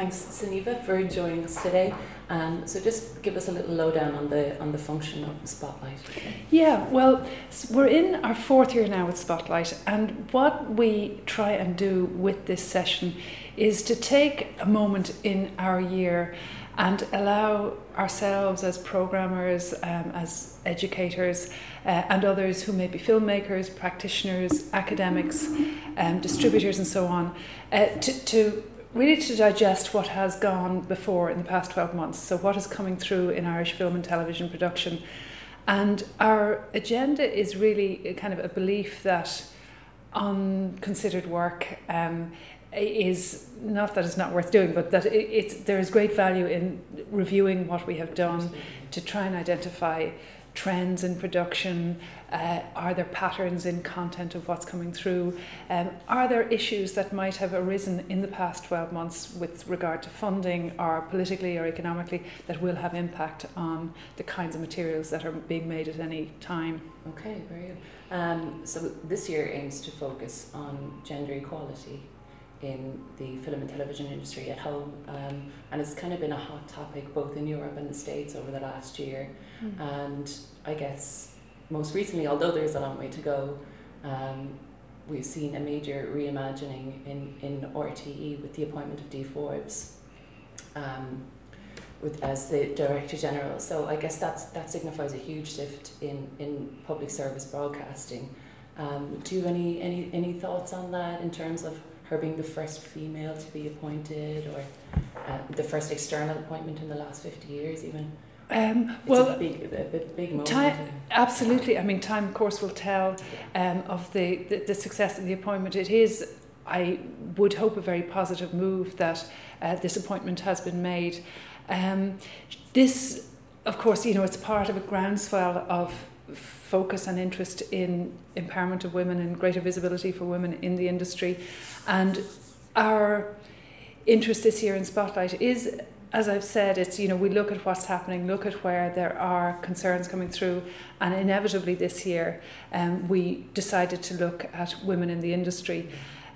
thanks, Sunniva, for joining us today. Um, so just give us a little lowdown on the on the function of Spotlight. Yeah, well, we're in our fourth year now with Spotlight, and what we try and do with this session is to take a moment in our year and allow ourselves as programmers, um, as educators, uh, and others who may be filmmakers, practitioners, academics, um, distributors, and so on, uh, to, to really to digest what has gone before in the past 12 months. So, what is coming through in Irish film and television production. And our agenda is really kind of a belief that unconsidered work um, is not that it's not worth doing, but that it, it's, there is great value in reviewing what we have done to try and identify trends in production? Uh, are there patterns in content of what's coming through? Um, are there issues that might have arisen in the past 12 months with regard to funding or politically or economically that will have impact on the kinds of materials that are being made at any time? Okay, very good. Um, so this year aims to focus on gender equality in the film and television industry at home, um, and it's kind of been a hot topic both in Europe and the States over the last year. Mm. And I guess most recently, although there's a long way to go, um, we've seen a major reimagining in, in RTE with the appointment of Dee Forbes um, with, as the Director General. So I guess that's, that signifies a huge shift in, in public service broadcasting. Um, do you have any, any, any thoughts on that in terms of her being the first female to be appointed or uh, the first external appointment in the last 50 years even um, well, a big, a big moment. Time, absolutely. I mean, time, of course, will tell um, of the, the, the, success of the appointment. It is, I would hope, a very positive move that uh, this appointment has been made. Um, this, of course, you know, it's part of a groundswell of focus and interest in empowerment of women and greater visibility for women in the industry. And our interest this year in Spotlight is, as I've said, it's, you know, we look at what's happening, look at where there are concerns coming through, and inevitably this year um, we decided to look at women in the industry.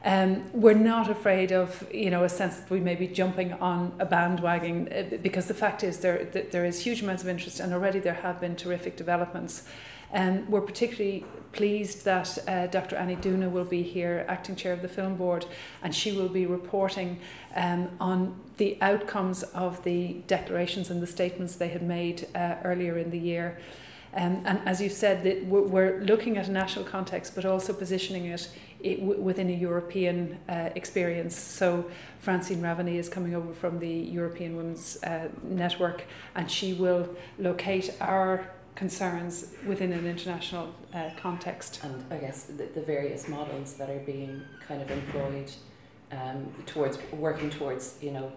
Um, we're not afraid of, you know, a sense that we may be jumping on a bandwagon uh, because the fact is there, there is huge amounts of interest and already there have been terrific developments. Um, we're particularly pleased that uh, Dr. Annie Doona will be here, acting chair of the film board, and she will be reporting um, on the outcomes of the declarations and the statements they had made uh, earlier in the year. Um, and as you said, that we're looking at a national context, but also positioning it, it within a European uh, experience. So Francine Raveney is coming over from the European Women's uh, Network, and she will locate our concerns within an international uh, context. And I guess the, the various models that are being kind of employed um, towards working towards, you know,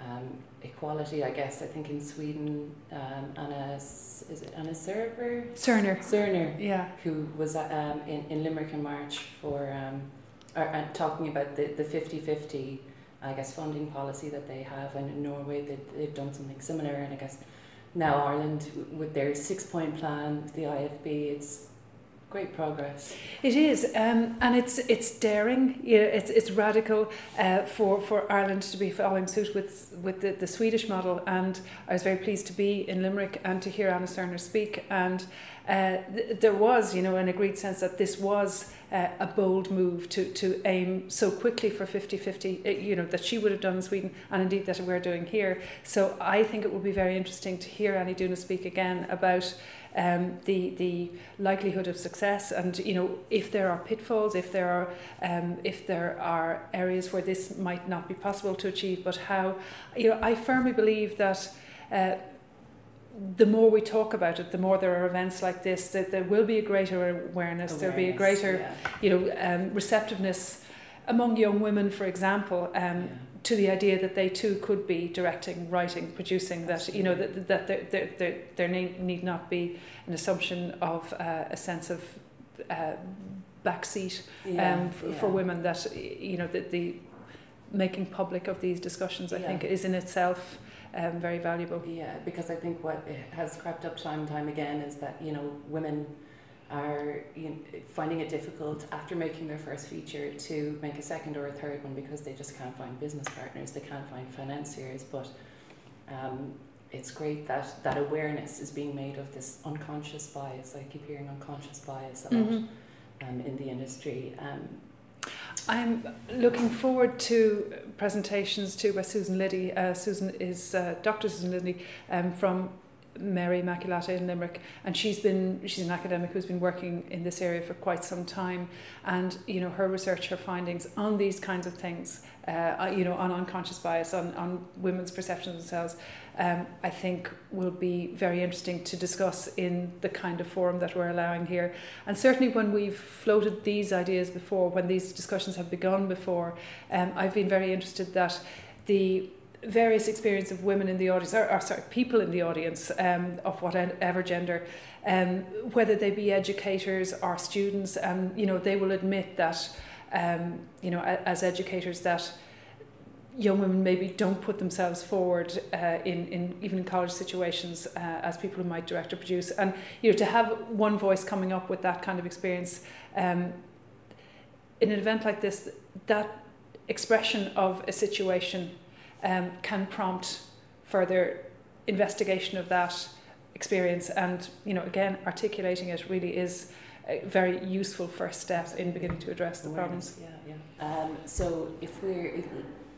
um, equality. I guess I think in Sweden, um, Anna is it Anna Server? Serner. Serner. Yeah. Who was um, in, in Limerick in March for um, or, and talking about the the 50-50, I guess funding policy that they have, and in Norway they they've done something similar, and I guess now Ireland with their six point plan, the IFB, it's great progress. It is, um, and it's it's daring. You know, it's it's radical uh, for for Ireland to be following suit with with the, the Swedish model. And I was very pleased to be in Limerick and to hear Anna Serner speak. And uh, th- there was, you know, an agreed sense that this was uh, a bold move to, to aim so quickly for 50-50, uh, you know, that she would have done in Sweden and indeed that we're doing here. So I think it will be very interesting to hear Annie Doona speak again about um, the the likelihood of success and you know if there are pitfalls if there are um, if there are areas where this might not be possible to achieve but how you know I firmly believe that uh, the more we talk about it, the more there are events like this, that there will be a greater awareness, awareness there'll be a greater, yeah. you know, um, receptiveness among young women, for example, um, yeah. to the idea that they too could be directing, writing, producing. That you know that that there there, there, there need, need not be an assumption of uh, a sense of uh, backseat yeah. um, for, for women. That you know that the making public of these discussions, I think, is in itself um, very valuable. Yeah, because I think what has crept up time and time again is that you know women are you know, finding it difficult after making their first feature to make a second or a third one because they just can't find business partners, they can't find financiers. But um, it's great that that awareness is being made of this unconscious bias. I keep hearing unconscious bias a lot mm-hmm. um, in the industry. Um, I'm looking forward to presentations too by Susan Liddy. Uh, Susan is uh, Dr. Susan Liddy um, from Mary Immaculate in Limerick, and she's been she's an academic who's been working in this area for quite some time, and you know her research, her findings on these kinds of things, uh, you know on unconscious bias, on on women's perception of themselves, um, I think will be very interesting to discuss in the kind of forum that we're allowing here, and certainly when we've floated these ideas before, when these discussions have begun before, um, I've been very interested that the various experience of women in the audience, or, or sorry, people in the audience um, of whatever gender, um, whether they be educators or students, and um, you know they will admit that um, you know as educators that young women maybe don't put themselves forward uh, in, in even in college situations uh, as people who might direct or produce. And you know to have one voice coming up with that kind of experience um, in an event like this that expression of a situation um, can prompt further investigation of that experience. And, you know, again, articulating it really is a very useful first step in beginning to address the Awareness, problems. Yeah, yeah. Um, so if we're,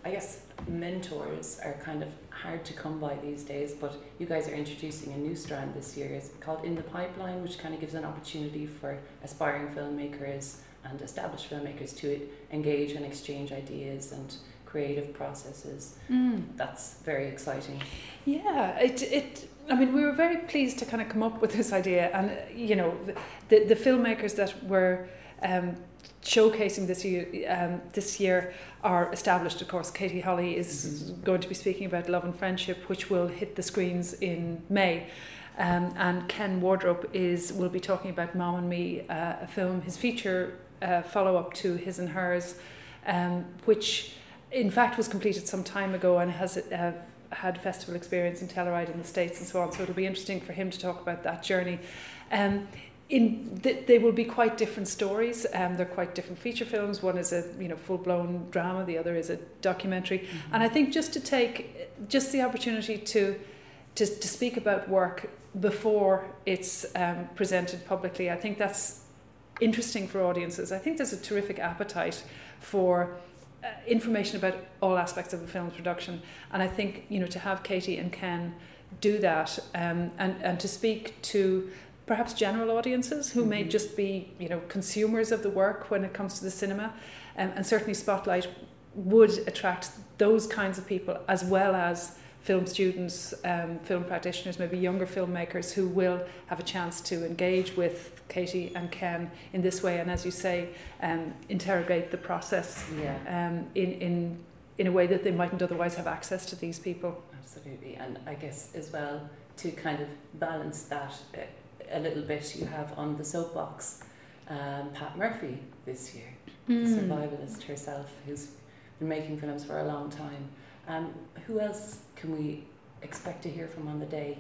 I guess mentors are kind of hard to come by these days, but you guys are introducing a new strand this year. It's called In the Pipeline, which kind of gives an opportunity for aspiring filmmakers and established filmmakers to engage and exchange ideas and creative processes. Mm. That's very exciting. Yeah, it it. I mean, we were very pleased to kind of come up with this idea, and you know, the the filmmakers that were. Um, showcasing this year um, this year are established of course Katie Holly is mm-hmm. going to be speaking about Love and Friendship which will hit the screens in May um, and Ken Wardrop is will be talking about Mom and Me uh, a film his feature uh, follow up to His and Hers um, which in fact was completed some time ago and has uh, had festival experience in Telluride in the States and so on. So it'll be interesting for him to talk about that journey. Um, in th- they will be quite different stories. Um, they're quite different feature films. One is a you know full blown drama. The other is a documentary. Mm-hmm. And I think just to take just the opportunity to to, to speak about work before it's um, presented publicly, I think that's interesting for audiences. I think there's a terrific appetite for uh, information about all aspects of a film production. And I think you know to have Katie and Ken do that um, and and to speak to perhaps general audiences who mm-hmm. may just be you know consumers of the work when it comes to the cinema, um, and certainly Spotlight would attract those kinds of people as well as film students, um, film practitioners, maybe younger filmmakers who will have a chance to engage with Katie and Ken in this way, and as you say, um, interrogate the process yeah. um, in, in, in a way that they mightn't otherwise have access to these people. Absolutely, and I guess as well to kind of balance that a little bit, you have on the soapbox um, Pat Murphy this year, mm. the hmm. survivalist herself, who's been making films for a long time. Um, who else can we expect to hear from on the day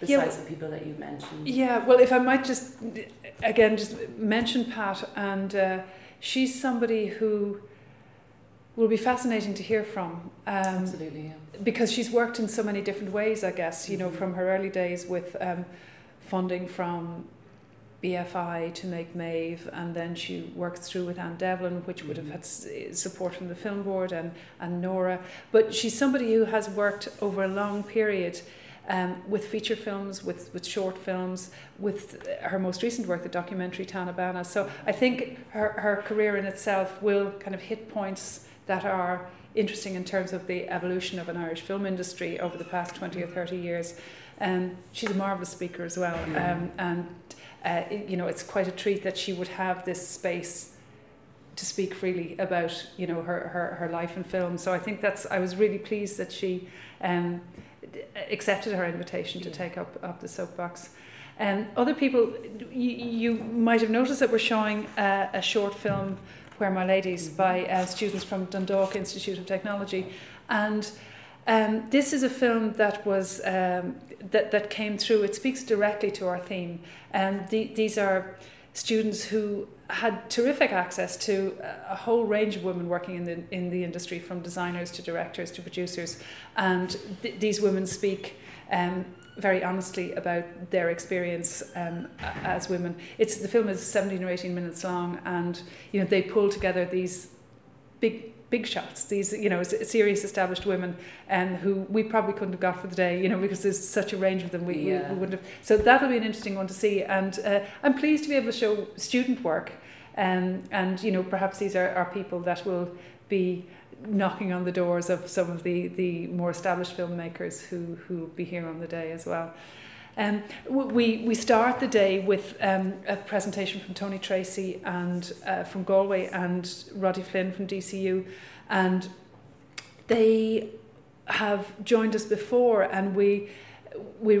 besides yeah, the people that you've mentioned? Yeah, well, if I might just again just mention Pat, and uh, she's somebody who will be fascinating to hear from. Um, Absolutely, yeah. Because she's worked in so many different ways, I guess. You mm-hmm. know, from her early days with um, funding from BFI to make Maeve, and then she worked through with Anne Devlin, which would have mm-hmm. had support from the Film Board and, and Nora. But she's somebody who has worked over a long period um, with feature films, with, with short films, with her most recent work, the documentary Tana Bana. So I think her, her career in itself will kind of hit points that are interesting in terms of the evolution of an Irish film industry over the past 20 or 30 years. Um, she's a marvellous speaker as well. Um, and uh, you know, it's quite a treat that she would have this space to speak freely about, you know, her, her, her life in film. So I think that's, I was really pleased that she um, accepted her invitation to take up, up the soapbox. And um, other people, you, you might have noticed that we're showing uh, a short film, Where My Ladies, mm-hmm. by uh, students from Dundalk Institute of Technology. And um, this is a film that was um, that that came through. It speaks directly to our theme. And the, these are students who had terrific access to a whole range of women working in the in the industry, from designers to directors to producers, and th- these women speak. Um, very honestly about their experience um, as women. It's the film is 17 or 18 minutes long, and you know they pull together these big big shots. These you know serious established women, um, who we probably couldn't have got for the day. You know because there's such a range of them. We, yeah. we, we, wouldn't have. So that'll be an interesting one to see. And uh, I'm pleased to be able to show student work, um, and you know perhaps these are, are people that will be knocking on the doors of some of the, the more established filmmakers who who will be here on the day as well. Um, we, we start the day with um, a presentation from Tony Tracy and uh, from Galway and Roddy Flynn from DCU, and they have joined us before, and we we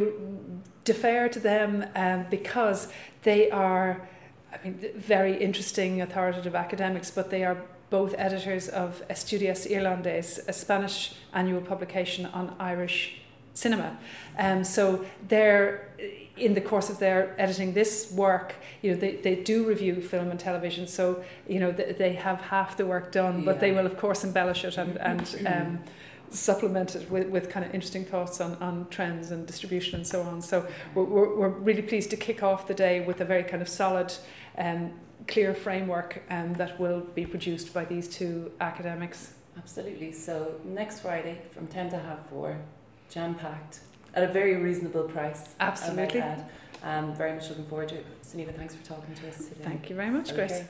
defer to them um, because they are, I mean, very interesting, authoritative academics, but they are both editors of Estudios Irlandeses, a Spanish annual publication on Irish cinema. Um, so they're in the course of their editing this work, you know, they, they do review film and television. So, you know, they, they have half the work done, yeah. but they will of course embellish it and, and um, supplement it with, with kind of interesting thoughts on, on trends and distribution and so on. So we're, we're, we're really pleased to kick off the day with a very kind of solid um, clear framework um, that will be produced by these two academics. Absolutely. So next Friday from 10 to half 4, jam packed, at a very reasonable price. Absolutely. Um, very much looking forward to it. Sunniva, thanks for talking to us today. Thank you very much, Grace. Okay.